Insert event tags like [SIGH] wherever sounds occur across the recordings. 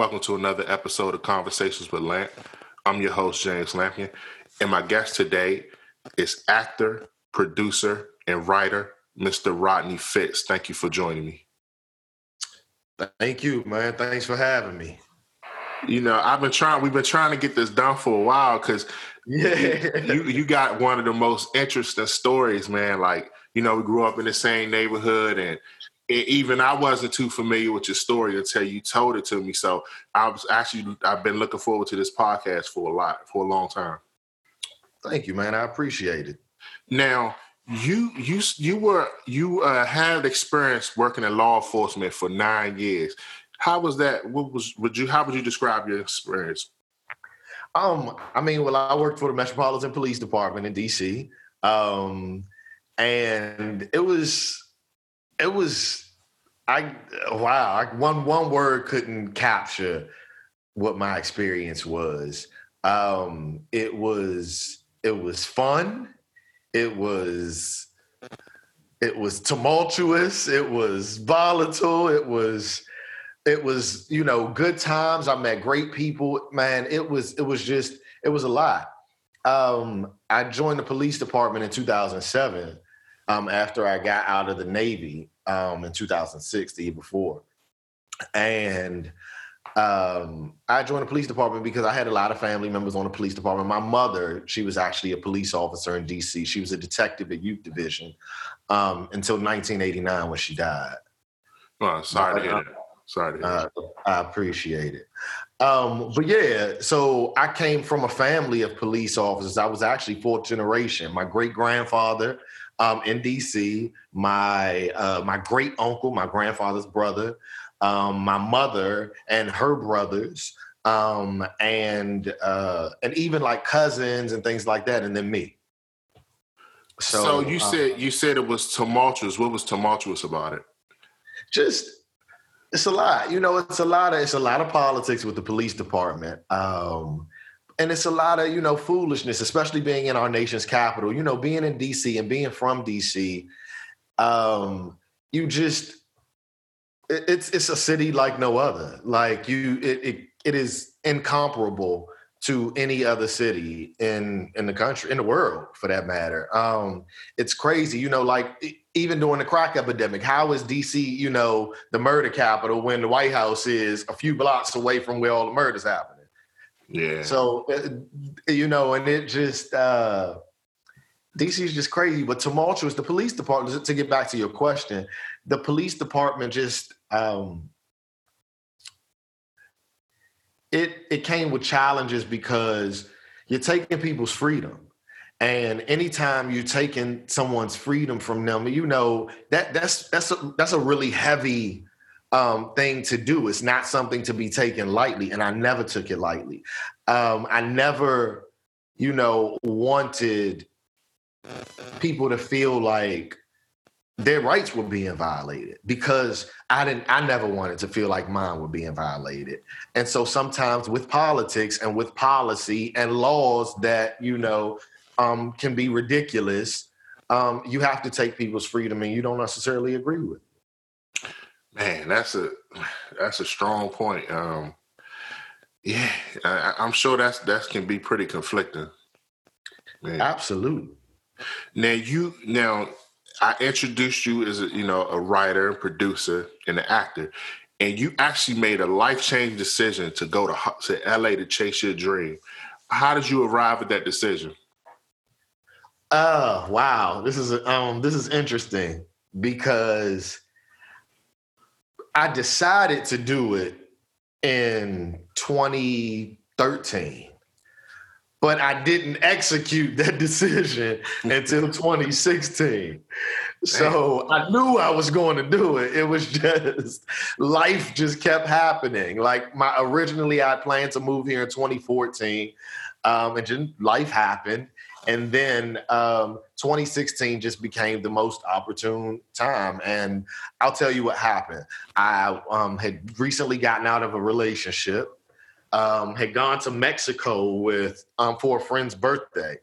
Welcome to another episode of Conversations with Lamp. I'm your host, James Lampion, and my guest today is actor, producer, and writer, Mr. Rodney Fitz. Thank you for joining me. Thank you, man. Thanks for having me. You know, I've been trying. We've been trying to get this done for a while because yeah, you you got one of the most interesting stories, man. Like you know, we grew up in the same neighborhood, and even I wasn't too familiar with your story until you told it to me. So I was actually I've been looking forward to this podcast for a lot for a long time. Thank you, man. I appreciate it. Now you you you were you uh, had experience working in law enforcement for nine years. How was that? What was would you how would you describe your experience? Um, I mean, well, I worked for the Metropolitan Police Department in DC. Um, and it was it was I wow, I, one one word couldn't capture what my experience was. Um, it was it was fun. It was it was tumultuous. It was volatile. It was it was you know good times. I met great people. Man, it was it was just it was a lot. Um, I joined the police department in 2007 um, after I got out of the Navy um, in 2006, the year before. And um, I joined the police department because I had a lot of family members on the police department. My mother, she was actually a police officer in DC. She was a detective at Youth Division um, until 1989 when she died. Well, sorry to hear that. Sorry to hear uh, I appreciate it. Um, but yeah, so I came from a family of police officers. I was actually fourth generation. My great grandfather um, in DC. My uh, my great uncle, my grandfather's brother, um, my mother and her brothers, um, and uh, and even like cousins and things like that, and then me. So, so you uh, said you said it was tumultuous. What was tumultuous about it? Just it's a lot. You know, it's a lot of it's a lot of politics with the police department. Um, and it's a lot of you know foolishness especially being in our nation's capital. You know being in dc and being from dc um you just it, it's it's a city like no other. Like you it, it it is incomparable to any other city in in the country in the world for that matter. Um it's crazy you know like even during the crack epidemic how is dc you know the murder capital when the white house is a few blocks away from where all the murders happen yeah. So uh, you know, and it just uh DC is just crazy, but tumultuous. The police department, to get back to your question, the police department just um it it came with challenges because you're taking people's freedom. And anytime you're taking someone's freedom from them, you know that that's that's a that's a really heavy um, thing to do. It's not something to be taken lightly, and I never took it lightly. Um, I never, you know, wanted people to feel like their rights were being violated because I didn't. I never wanted to feel like mine were being violated. And so sometimes with politics and with policy and laws that you know um, can be ridiculous, um, you have to take people's freedom, and you don't necessarily agree with. Man, that's a that's a strong point. Um, yeah, I, am sure that's that can be pretty conflicting. Man. Absolutely. Now you now I introduced you as a you know a writer, producer, and an actor, and you actually made a life changing decision to go to to LA to chase your dream. How did you arrive at that decision? Oh wow, this is um this is interesting because I decided to do it in 2013 but I didn't execute that [LAUGHS] decision until [LAUGHS] 2016. So I knew I was going to do it. It was [LAUGHS] just life just kept happening. Like my originally I planned to move here in 2014, um, and just life happened, and then um, 2016 just became the most opportune time. And I'll tell you what happened. I um, had recently gotten out of a relationship, um, had gone to Mexico with um, for a friend's birthday,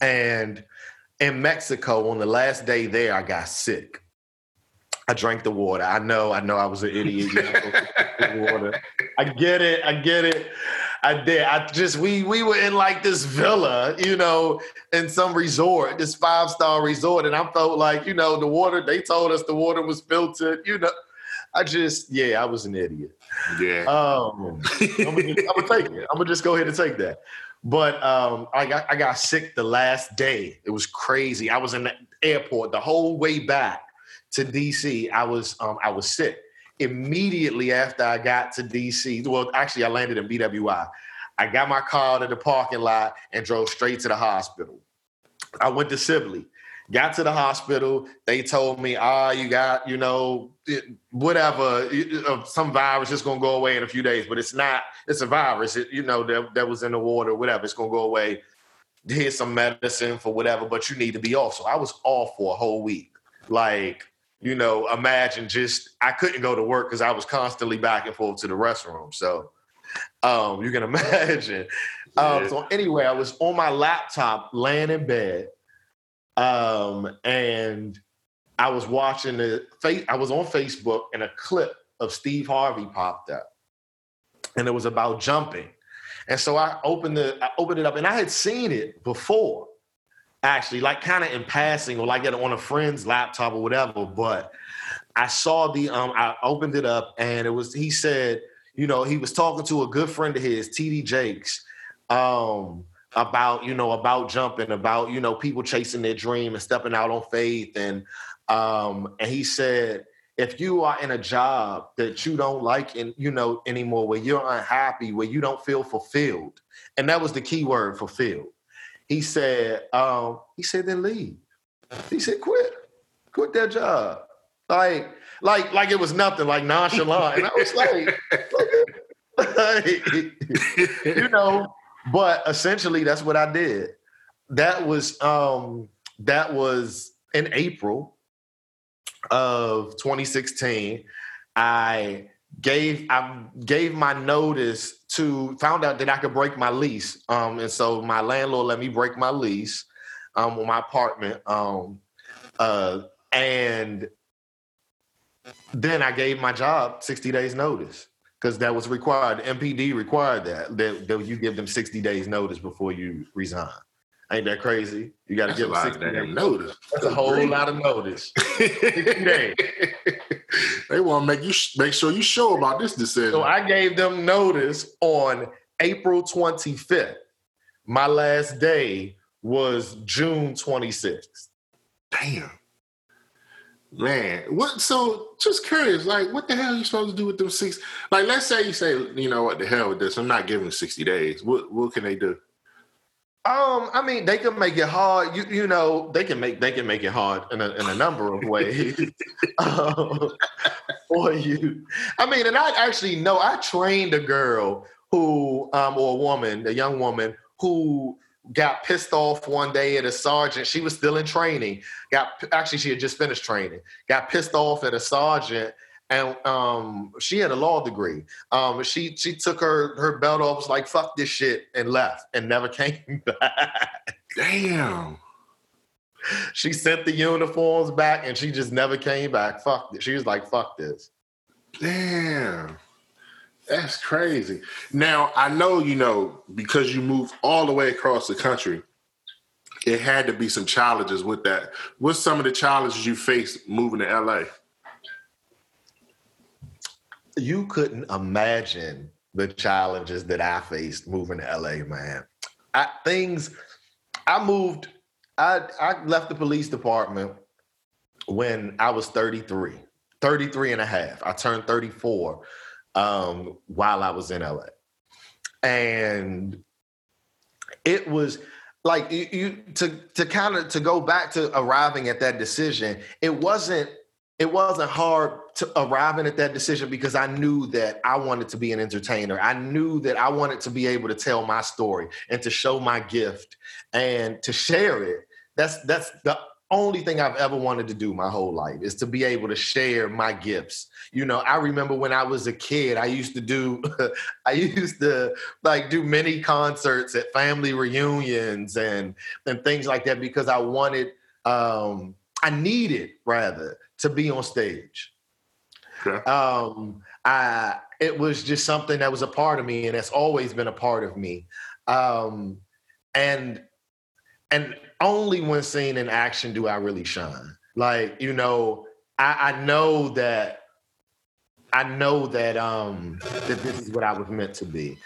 and in Mexico on the last day there, I got sick. I drank the water. I know, I know I was an idiot. water. I get it. I get it. I did. I just we we were in like this villa, you know, in some resort, this five star resort, and I felt like you know the water. They told us the water was filtered. You know, I just yeah, I was an idiot. Yeah. Um, I'm, gonna, I'm gonna take it. I'm gonna just go ahead and take that. But um, I got I got sick the last day. It was crazy. I was in the airport the whole way back to DC. I was um, I was sick immediately after I got to DC. Well, actually, I landed in BWI. I got my car to the parking lot and drove straight to the hospital. I went to Sibley, got to the hospital. They told me, ah, you got, you know, whatever, uh, some virus is going to go away in a few days, but it's not, it's a virus, it, you know, that, that was in the water, whatever, it's going to go away. Here's some medicine for whatever, but you need to be off. So I was off for a whole week. Like, you know, imagine just I couldn't go to work because I was constantly back and forth to the restroom. So um, you can [LAUGHS] imagine. Um, so anyway, I was on my laptop, laying in bed, um, and I was watching the face. I was on Facebook, and a clip of Steve Harvey popped up, and it was about jumping. And so I opened the, I opened it up, and I had seen it before, actually, like kind of in passing or like on a friend's laptop or whatever. But I saw the um, I opened it up and it was he said, you know, he was talking to a good friend of his, TD Jakes, um, about, you know, about jumping, about, you know, people chasing their dream and stepping out on faith. And um, and he said, if you are in a job that you don't like and you know anymore, where you're unhappy, where you don't feel fulfilled, and that was the key word, fulfilled he said, um, he said, then leave. He said, quit, quit that job. Like, like, like it was nothing, like nonchalant. And I was like, [LAUGHS] like [LAUGHS] you know, but essentially that's what I did. That was um that was in April of 2016. I gave I gave my notice to found out that I could break my lease. Um, and so my landlord let me break my lease um, on my apartment. Um, uh, and then I gave my job 60 days notice because that was required. MPD required that, that, that you give them 60 days notice before you resign. Ain't that crazy? You got to give a 60 days notice. That's a whole Great. lot of notice. [LAUGHS] they want to make you make sure you show about this decision. So I gave them notice on April 25th. My last day was June 26th. Damn. Man, what? So, just curious, like, what the hell are you supposed to do with them six? Like, let's say you say, you know, what the hell with this? I'm not giving sixty days. What what can they do? Um, I mean, they can make it hard. You you know, they can make they can make it hard in a, in a number of ways [LAUGHS] um, for you. I mean, and I actually know I trained a girl who, um, or a woman, a young woman who got pissed off one day at a sergeant. She was still in training. Got actually, she had just finished training. Got pissed off at a sergeant and um, she had a law degree. Um, she she took her her belt off, was like "fuck this shit" and left, and never [LAUGHS] came back. Damn. She sent the uniforms back, and she just never came back. Fuck this. She was like, "Fuck this." Damn. That's crazy. Now I know you know because you moved all the way across the country. It had to be some challenges with that. What's some of the challenges you faced moving to LA? You couldn't imagine the challenges that I faced moving to LA, man. I, things I moved, I I left the police department when I was 33, 33 and a half. I turned 34 um, while I was in LA. And it was like you, you to to kind of to go back to arriving at that decision, it wasn't it wasn't hard to arriving at that decision because I knew that I wanted to be an entertainer. I knew that I wanted to be able to tell my story and to show my gift and to share it. That's that's the only thing I've ever wanted to do my whole life is to be able to share my gifts. You know, I remember when I was a kid, I used to do [LAUGHS] I used to like do many concerts at family reunions and and things like that because I wanted um I needed rather to be on stage. Um, I it was just something that was a part of me, and it's always been a part of me. Um, and and only when seen in action do I really shine. Like you know, I, I know that I know that um that this is what I was meant to be.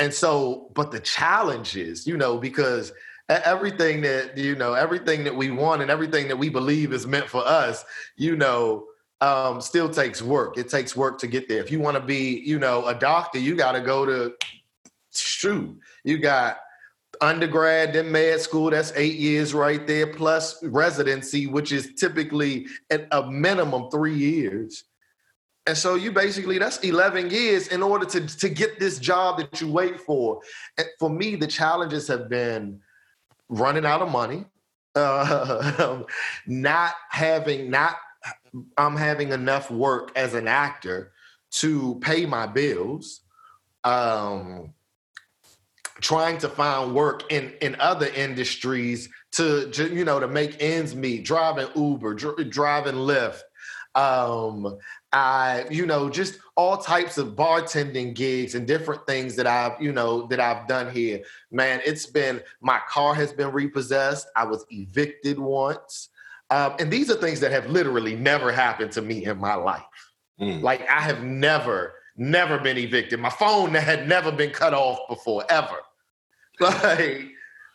And so, but the challenge is, you know, because everything that you know, everything that we want and everything that we believe is meant for us, you know, um, still takes work. It takes work to get there. If you want to be, you know, a doctor, you got to go to shoot. You got undergrad, then med school. That's eight years right there, plus residency, which is typically at a minimum three years. And so you basically that's 11 years in order to to get this job that you wait for. And for me, the challenges have been running out of money, uh, [LAUGHS] not having not I'm having enough work as an actor to pay my bills. Um, trying to find work in in other industries to, you know to make ends meet driving uber dr- driving lyft um, I, you know, just all types of bartending gigs and different things that I've, you know, that I've done here. Man, it's been my car has been repossessed. I was evicted once. Um, and these are things that have literally never happened to me in my life. Mm. Like I have never, never been evicted. My phone had never been cut off before, ever. [LAUGHS] Like,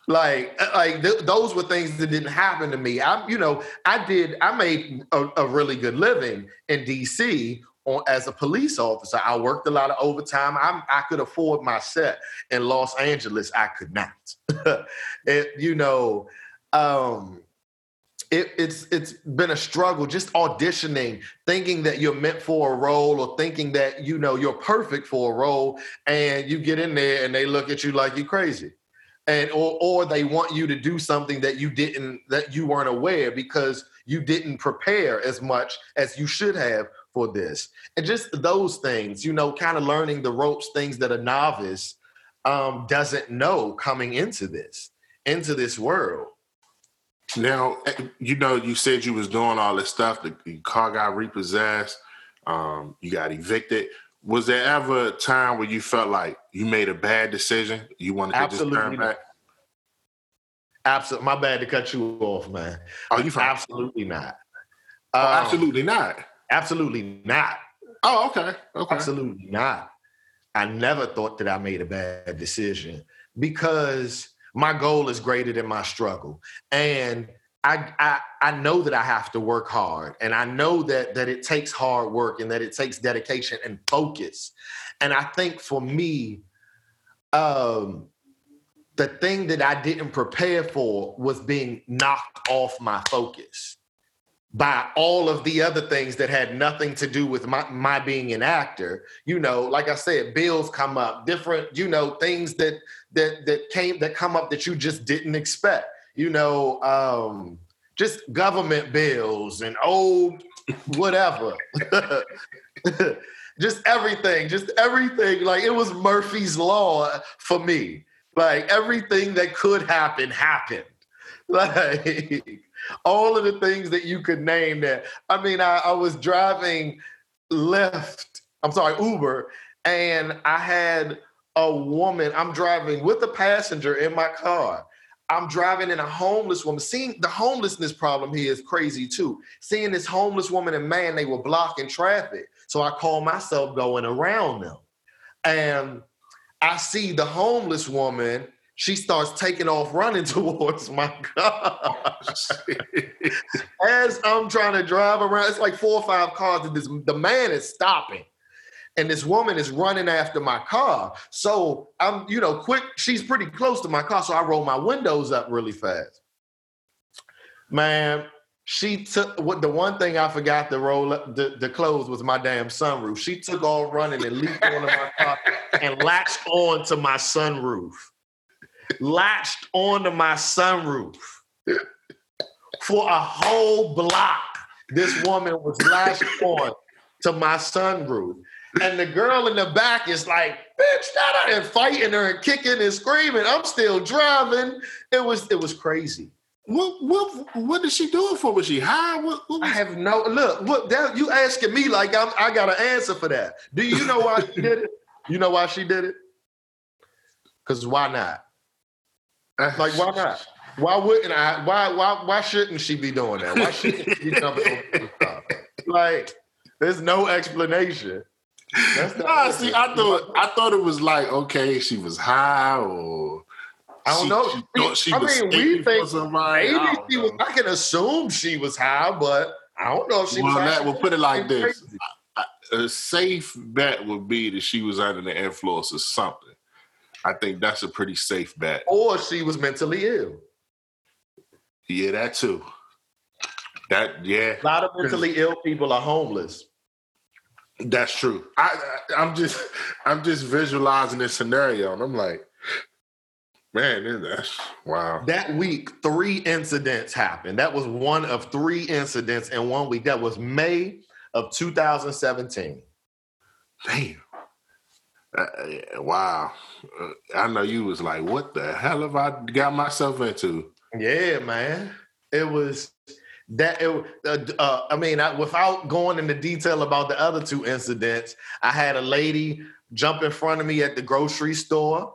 like, uh, like th- those were things that didn't happen to me. I'm, you know, I did. I made a, a really good living in D.C. On, as a police officer. I worked a lot of overtime. I'm, I could afford my set in Los Angeles. I could not. [LAUGHS] it, you know, um, it, it's it's been a struggle just auditioning, thinking that you're meant for a role, or thinking that you know you're perfect for a role, and you get in there and they look at you like you're crazy. And or or they want you to do something that you didn't that you weren't aware because you didn't prepare as much as you should have for this. And just those things you know kind of learning the ropes things that a novice um, doesn't know coming into this into this world now eh, you know you said you was doing all this stuff the car got repossessed um, you got evicted was there ever a time where you felt like you made a bad decision? You wanted to Absolutely just turn back? Absolutely. My bad to cut you off, man. Oh, you fine. Absolutely not. Oh, um, absolutely not. Absolutely not. Oh, okay. Okay. Absolutely not. I never thought that I made a bad decision because my goal is greater than my struggle. And I, I I know that I have to work hard, and I know that that it takes hard work and that it takes dedication and focus. And I think for me, um, the thing that I didn't prepare for was being knocked off my focus by all of the other things that had nothing to do with my, my being an actor you know like i said bills come up different you know things that that that came that come up that you just didn't expect you know, um, just government bills and old whatever. [LAUGHS] just everything, just everything. Like it was Murphy's Law for me. Like everything that could happen happened. [LAUGHS] Like all of the things that you could name that. I mean, I, I was driving Lyft, I'm sorry, Uber, and I had a woman, I'm driving with a passenger in my car I'm driving in a homeless woman. Seeing the homelessness problem here is crazy too. Seeing this homeless woman and man, they were blocking traffic. So I call myself going around them. And I see the homeless woman, she starts taking off running [LAUGHS] towards my car. [LAUGHS] As I'm trying to drive around, it's like four or five cars, and this the man is stopping and this woman is running after my car. So I'm, you know, quick. She's pretty close to my car, so I roll my windows up really fast. Man, she took what the one thing I forgot to roll up the, the clothes was my damn sunroof. She took off running and leaped onto my car and [LAUGHS] latched onto my sunroof. Latched onto my sunroof for a whole block. This woman was latched on to my sunroof and the girl in the back is like, bitch, that and fighting her and kicking and screaming. I'm still driving. It was it was crazy. What what what did she do it for? Was she high? What, what was... I have no look. Look, that, you asking me like I'm, I got an answer for that. Do you know why she did it? You know why she did it? Because why not? Like why not? Why wouldn't I? Why why why shouldn't she be doing that? Why shouldn't she be jumping over the top? Like there's no explanation. That's nah, see, I thought I thought it was like okay, she was high or I don't she, know. She, she I mean, we think maybe I she was. I can assume she was high, but I don't know if she well, was. That, we'll put it like this: a safe bet would be that she was under the influence of something. I think that's a pretty safe bet. Or she was mentally ill. Yeah, that too. That yeah. A lot of mentally ill people are homeless. That's true. I, I am just I'm just visualizing this scenario, and I'm like, man, that's wow. That week, three incidents happened. That was one of three incidents in one week. That was May of 2017. Damn. Uh, wow. Uh, I know you was like, what the hell have I got myself into? Yeah, man. It was that it, uh, uh, I mean, I, without going into detail about the other two incidents, I had a lady jump in front of me at the grocery store.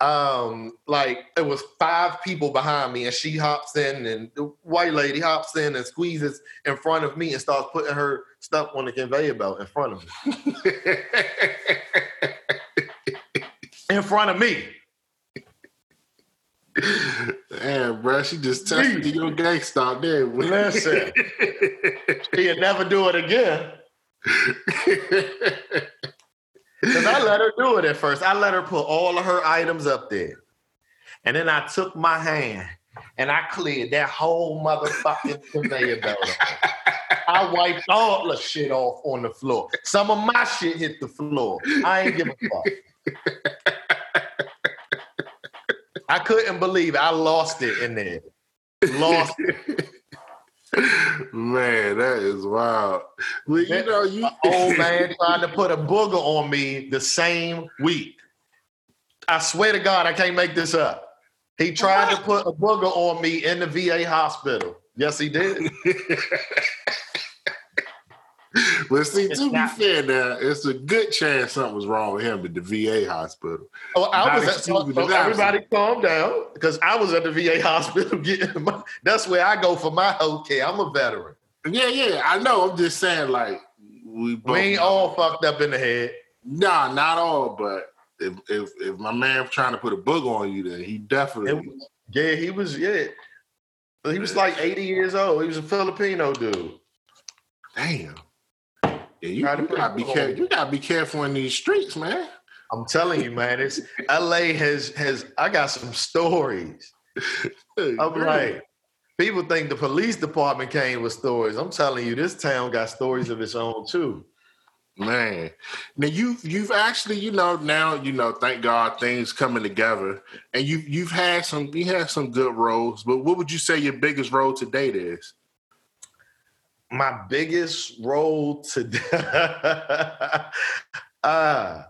Um, like it was five people behind me, and she hops in, and the white lady hops in and squeezes in front of me and starts putting her stuff on the conveyor belt in front of me. [LAUGHS] in front of me. Damn, bro, she just tested your gangsta out there. Listen, [LAUGHS] she'll never do it again. Because I let her do it at first. I let her put all of her items up there. And then I took my hand and I cleared that whole motherfucking [LAUGHS] conveyor belt. I wiped all the shit off on the floor. Some of my shit hit the floor. I ain't give a fuck. [LAUGHS] I couldn't believe it. I lost it in there. Lost it. Man, that is wild. Well, you know, you old man trying to put a booger on me the same week. I swear to God, I can't make this up. He tried what? to put a booger on me in the VA hospital. Yes, he did. [LAUGHS] But see, to be fair, now it's a good chance something was wrong with him at the VA hospital. Oh, I was at, so, oh, so oh, everybody calm down because I was at the VA [LAUGHS] hospital getting my, that's where I go for my health care. I'm a veteran. Yeah, yeah, I know. I'm just saying, like we, we ain't all fucked up in the head. Nah, not all, but if if, if my man trying to put a book on you, then he definitely. It, yeah, he was. Yeah, he was like 80 years old. He was a Filipino dude. Damn. Yeah, you, you gotta be careful. You gotta be careful in these streets, man. I'm telling you, man. It's LA has has. I got some stories. [LAUGHS] I'm like, people think the police department came with stories. I'm telling you, this town got stories of its own too. Man, now you you've actually you know now you know thank God things coming together, and you you've had some you had some good roles. But what would you say your biggest role to date is? My biggest role today. [LAUGHS] uh,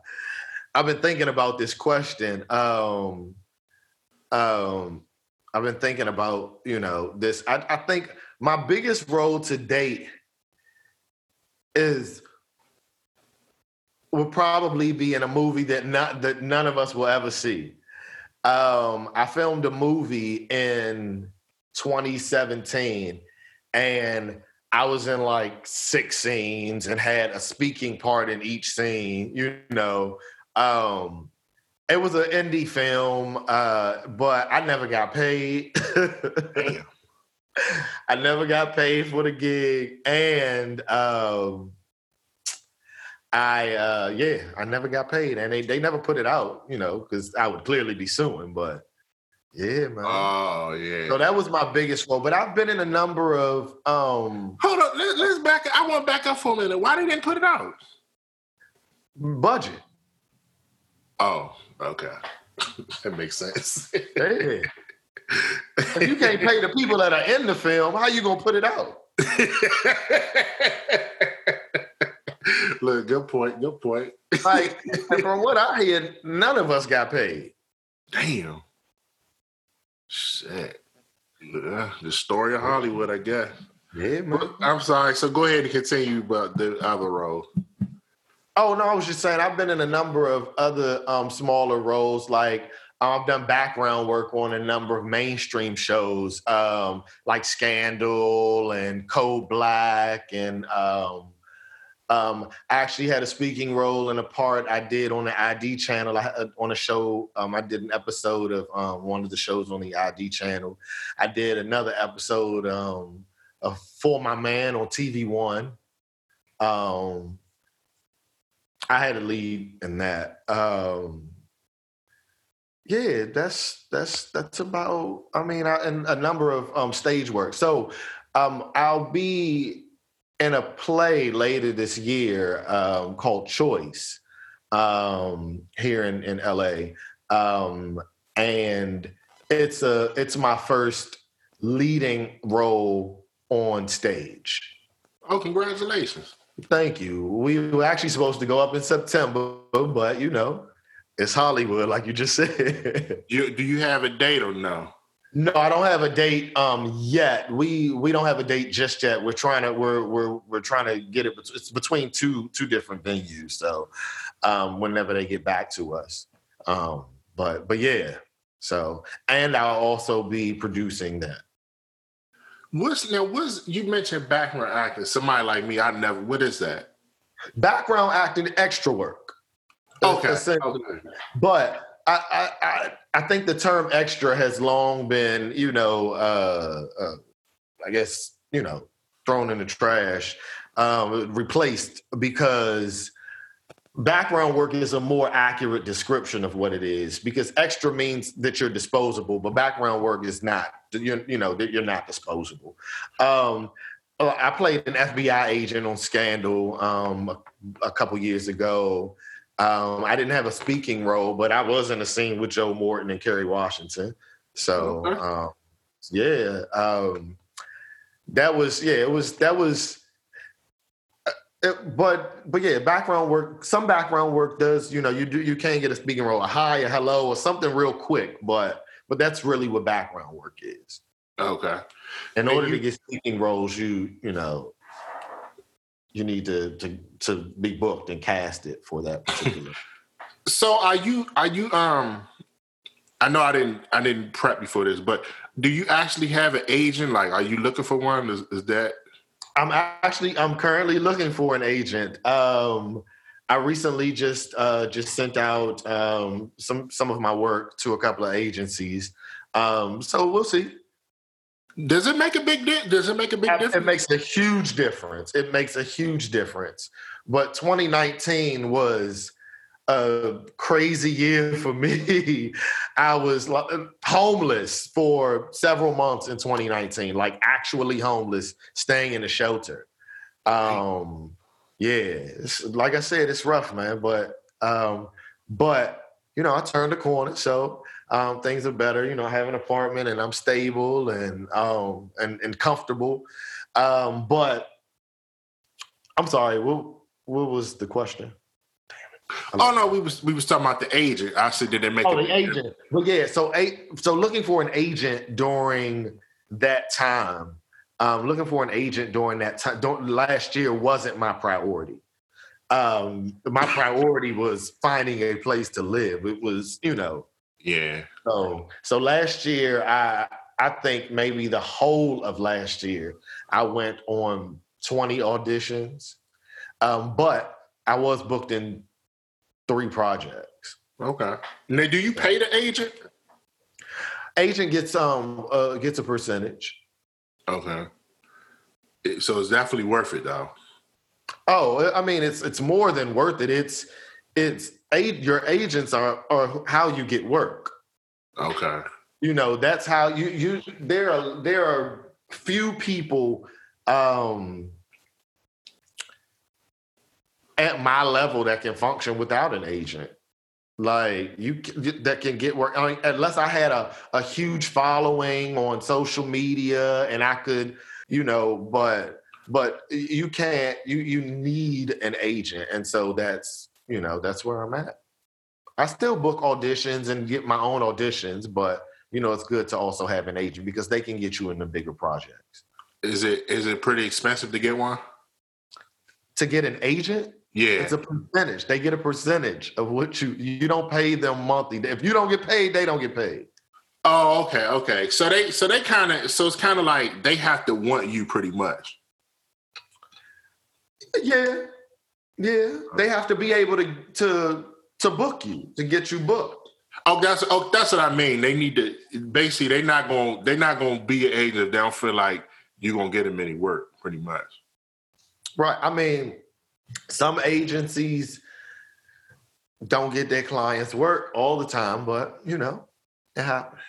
I've been thinking about this question. Um, um, I've been thinking about, you know, this. I, I think my biggest role to date is will probably be in a movie that not that none of us will ever see. Um, I filmed a movie in 2017 and I was in like six scenes and had a speaking part in each scene, you know. Um, it was an indie film, uh, but I never got paid. [LAUGHS] I never got paid for the gig. And um, I uh, yeah, I never got paid. And they, they never put it out, you know, because I would clearly be suing, but yeah, man. Oh, yeah. So that was my biggest role. But I've been in a number of um Hold on, let, us back I want to back up for a minute. Why they didn't put it out? Budget. Oh, okay. [LAUGHS] that makes sense. hey. if you can't pay the people that are in the film, how you gonna put it out? Look, good point. Good point. like from what I hear, none of us got paid. Damn. Shit. Yeah, the story of Hollywood, I guess. Yeah, man. I'm sorry. So go ahead and continue about the other role. Oh no, I was just saying I've been in a number of other um, smaller roles. Like I've done background work on a number of mainstream shows, um, like Scandal and Code Black, and um, um, I actually had a speaking role in a part I did on the ID channel. I, on a show, um, I did an episode of um, one of the shows on the ID channel. I did another episode um, of For My Man on TV One. Um, I had a lead in that. Um, yeah, that's that's that's about. I mean, I, and a number of um, stage work. So um, I'll be in a play later this year um, called Choice um, here in in LA, um, and it's a it's my first leading role on stage. Oh, congratulations! Thank you. We were actually supposed to go up in September, but you know, it's Hollywood, like you just said. you, do you have a date or no? No, I don't have a date um, yet. We we don't have a date just yet. We're trying to we're we're we're trying to get it. It's between two two different venues. So um, whenever they get back to us, um, but but yeah. So and I'll also be producing that. What's now? What's you mentioned background acting? Somebody like me, I never. What is that? Background acting, extra work. Okay. okay. But I, I I think the term extra has long been, you know, uh, uh, I guess you know, thrown in the trash, um, replaced because background work is a more accurate description of what it is because extra means that you're disposable but background work is not you're, you know that you're not disposable. Um, uh, i played an fbi agent on scandal um, a, a, couple years ago um, i didn't have a speaking role but i was in a scene with joe morton and kerry washington so uh, yeah um, that was yeah it was that was but but yeah, background work. Some background work does. You know, you do you can get a speaking role, a hi, a hello, or something real quick. But but that's really what background work is. Okay. In order you, to get speaking roles, you you know you need to to to be booked and casted for that particular. [LAUGHS] so are you are you um I know I didn't I didn't prep before this, but do you actually have an agent? Like, are you looking for one? Is, is that I'm actually I'm currently looking for an agent. Um, I recently just uh, just sent out um, some some of my work to a couple of agencies. Um, so we'll see. Does it make a big di- Does it make a big difference? It makes a huge difference. It makes a huge difference. But 2019 was a crazy year for me. [LAUGHS] I was homeless for several months in 2019, like actually homeless, staying in a shelter. Um, yeah, like I said, it's rough, man. But um, but you know, I turned the corner, so um, things are better. You know, I have an apartment and I'm stable and um, and and comfortable. Um, but I'm sorry, what what was the question? Oh no, we was we was talking about the agent. I said, did they make? Oh, the agent. Well, yeah. So, a, so looking for an agent during that time. Um, looking for an agent during that time. Don't last year wasn't my priority. Um, my priority was finding a place to live. It was, you know. Yeah. So, so last year, I I think maybe the whole of last year, I went on twenty auditions, um, but I was booked in three projects. Okay. Now, do you pay the agent? Agent gets um uh, gets a percentage. Okay. So it's definitely worth it, though. Oh, I mean, it's it's more than worth it. It's it's your agents are are how you get work. Okay. You know, that's how you you there are there are few people um at my level that can function without an agent. Like you that can get work. I mean, unless I had a, a huge following on social media and I could, you know, but but you can't you you need an agent. And so that's you know, that's where I'm at. I still book auditions and get my own auditions, but you know, it's good to also have an agent because they can get you in the bigger projects. Is it is it pretty expensive to get one? To get an agent, Yeah. it's a percentage. They get a percentage of what you you don't pay them monthly. If you don't get paid, they don't get paid. oh, okay, okay. So they so they kind of so it's kind of like they have to want you pretty much. Yeah, yeah. They have to be able to to to book you to get you booked. Oh, that's oh, that's what I mean. They need to basically they're not gonna they're not going to be an agent if they don't feel like you're going to get them any work. Pretty much. Right. I mean, some agencies don't get their clients work all the time, but you know, it happens.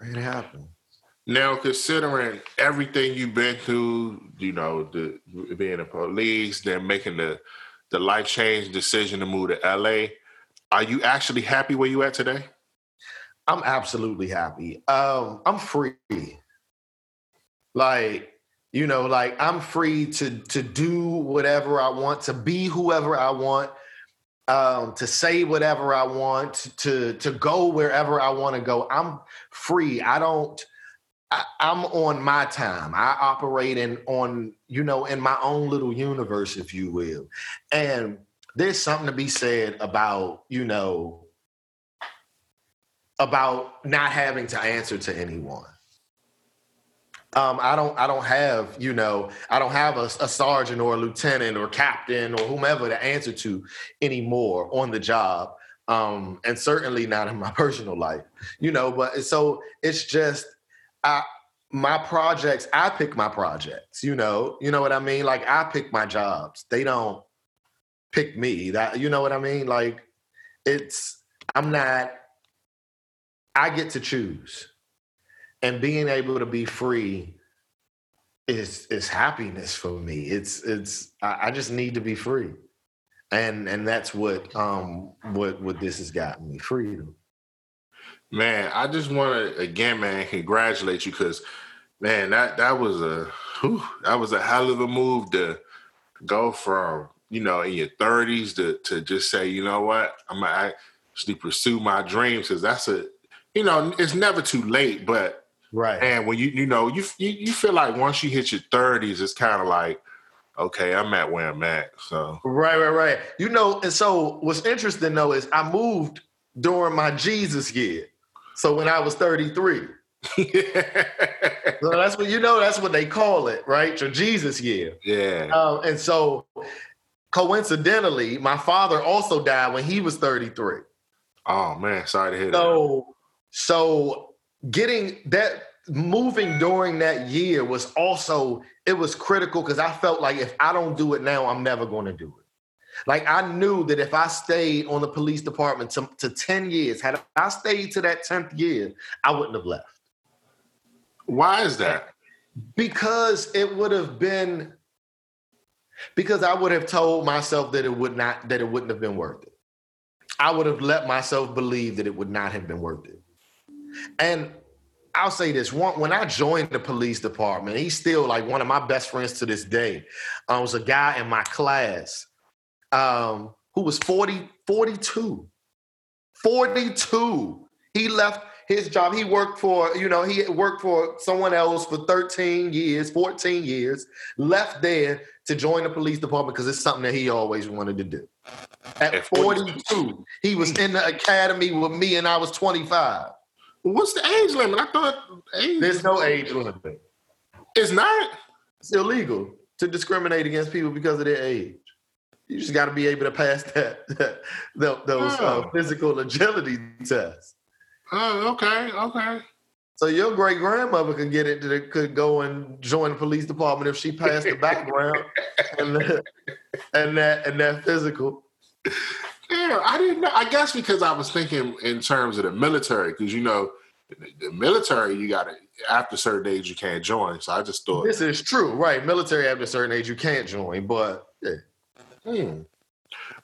It happens. Now, considering everything you've been through, you know, the being a police, then making the the life change decision to move to LA, are you actually happy where you at today? I'm absolutely happy. Um, I'm free. Like, you know, like I'm free to to do whatever I want, to be whoever I want, um, to say whatever I want, to to go wherever I want to go. I'm free. I don't. I, I'm on my time. I operate in on you know in my own little universe, if you will, and there's something to be said about you know about not having to answer to anyone. Um, I don't. I don't have. You know. I don't have a, a sergeant or a lieutenant or captain or whomever to answer to anymore on the job, um, and certainly not in my [LAUGHS] personal life. You know. But so it's just, I my projects. I pick my projects. You know. You know what I mean. Like I pick my jobs. They don't pick me. That you know what I mean. Like it's. I'm not. I get to choose and being able to be free is is happiness for me. It's it's I, I just need to be free, and and that's what um what what this has gotten me freedom. Man, I just want to again, man, congratulate you because, man, that that was a whew, that was a hell of a move to go from you know in your thirties to to just say, you know what, I'm gonna actually pursue my dreams because that's a you know it's never too late, but Right. and when you you know you you, you feel like once you hit your thirties, it's kind of like, okay, I'm at where I'm at. So Right, right, right. You know, and so what's interesting though is I moved during my Jesus year. So when I was 33. [LAUGHS] So that's what you know, that's what they call it, right? Your Jesus year. yeah, Um, and so coincidentally, my father also died when he was 33. oh man, sorry to hear that. So, so getting that moving during that year was also it was critical because I felt like if I don't do it now, I'm never going to do it. Like I knew that if I stayed on the police department to, to 10 years, had I stayed to that 10th year, I wouldn't have left. Why is that? Because it would have been because I would have told myself that it would not that it wouldn't have been worth it. I would have let myself believe that it would not have been worth it. And I'll say this: one, when I joined the police department, he's still like one of my best friends to this day. Um, was a guy in my class um, who was 40, 42. 42. He left his job. He worked for, you know, he worked for someone else for 13 years, 14 years, left there to join the police department because it's something that he always wanted to do. At At 42, he was in the academy with me and I was 25. What's the age limit? I thought age There's no age limit. It's not. It's illegal to discriminate against people because of their age. You just got to be able to pass [LAUGHS] that, that those uh, Oh. physical agility tests. Oh, okay, okay. So your great grandmother could get into the, could go and join the police department if she passed the background [LAUGHS] and that, and that and that physical. Yeah, I didn't know. I guess because I was thinking in terms of the military, because you know, the, the military, you got to after certain age you can't join. So I just thought, This is true, right? Military after a certain age you can't join, but yeah. Hmm.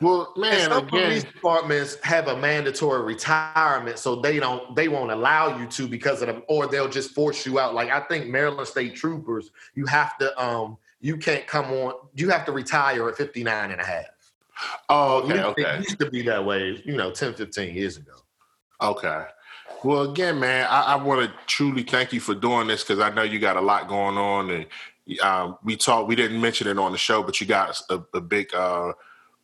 well, And man, some again, police departments have a mandatory retirement, so they don't they won't allow you to because of them, or they'll just force you out. Like I think Maryland State Troopers, you have to um you can't come on, you have to retire at 59 and a half. oh, At okay, It okay, used to be that way, you know, 10, 15 years ago. okay. Well, again, man, I, I want to truly thank you for doing this because I know you got a lot going on, and um, we talked. We didn't mention it on the show, but you got a, a big uh,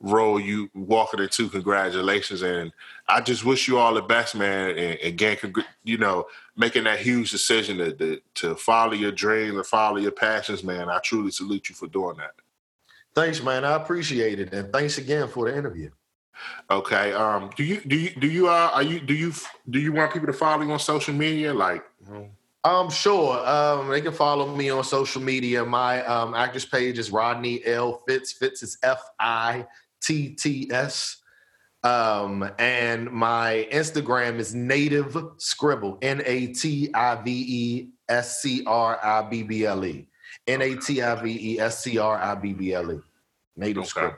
role you walking into. Congratulations, and I just wish you all the best, man. And again, you know, making that huge decision to, to, to follow your dreams and follow your passions, man. I truly salute you for doing that. Thanks, man. I appreciate it, and thanks again for the interview. Okay. Um. Do you do you do you uh are you do you do you want people to follow you on social media like? Um, sure. Um, they can follow me on social media. My um actors page is Rodney L Fitts. Fitts is F I T T S. Um, and my Instagram is Native Scribble. N A T I V E S C R I B B L E. N A T I V E S C R I B B L E. Native okay. Scribble.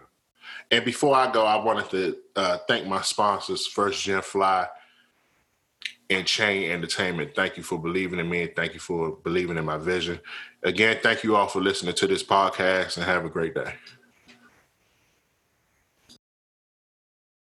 And before I go, I wanted to uh, thank my sponsors, First Gen Fly and Chain Entertainment. Thank you for believing in me and thank you for believing in my vision. Again, thank you all for listening to this podcast and have a great day.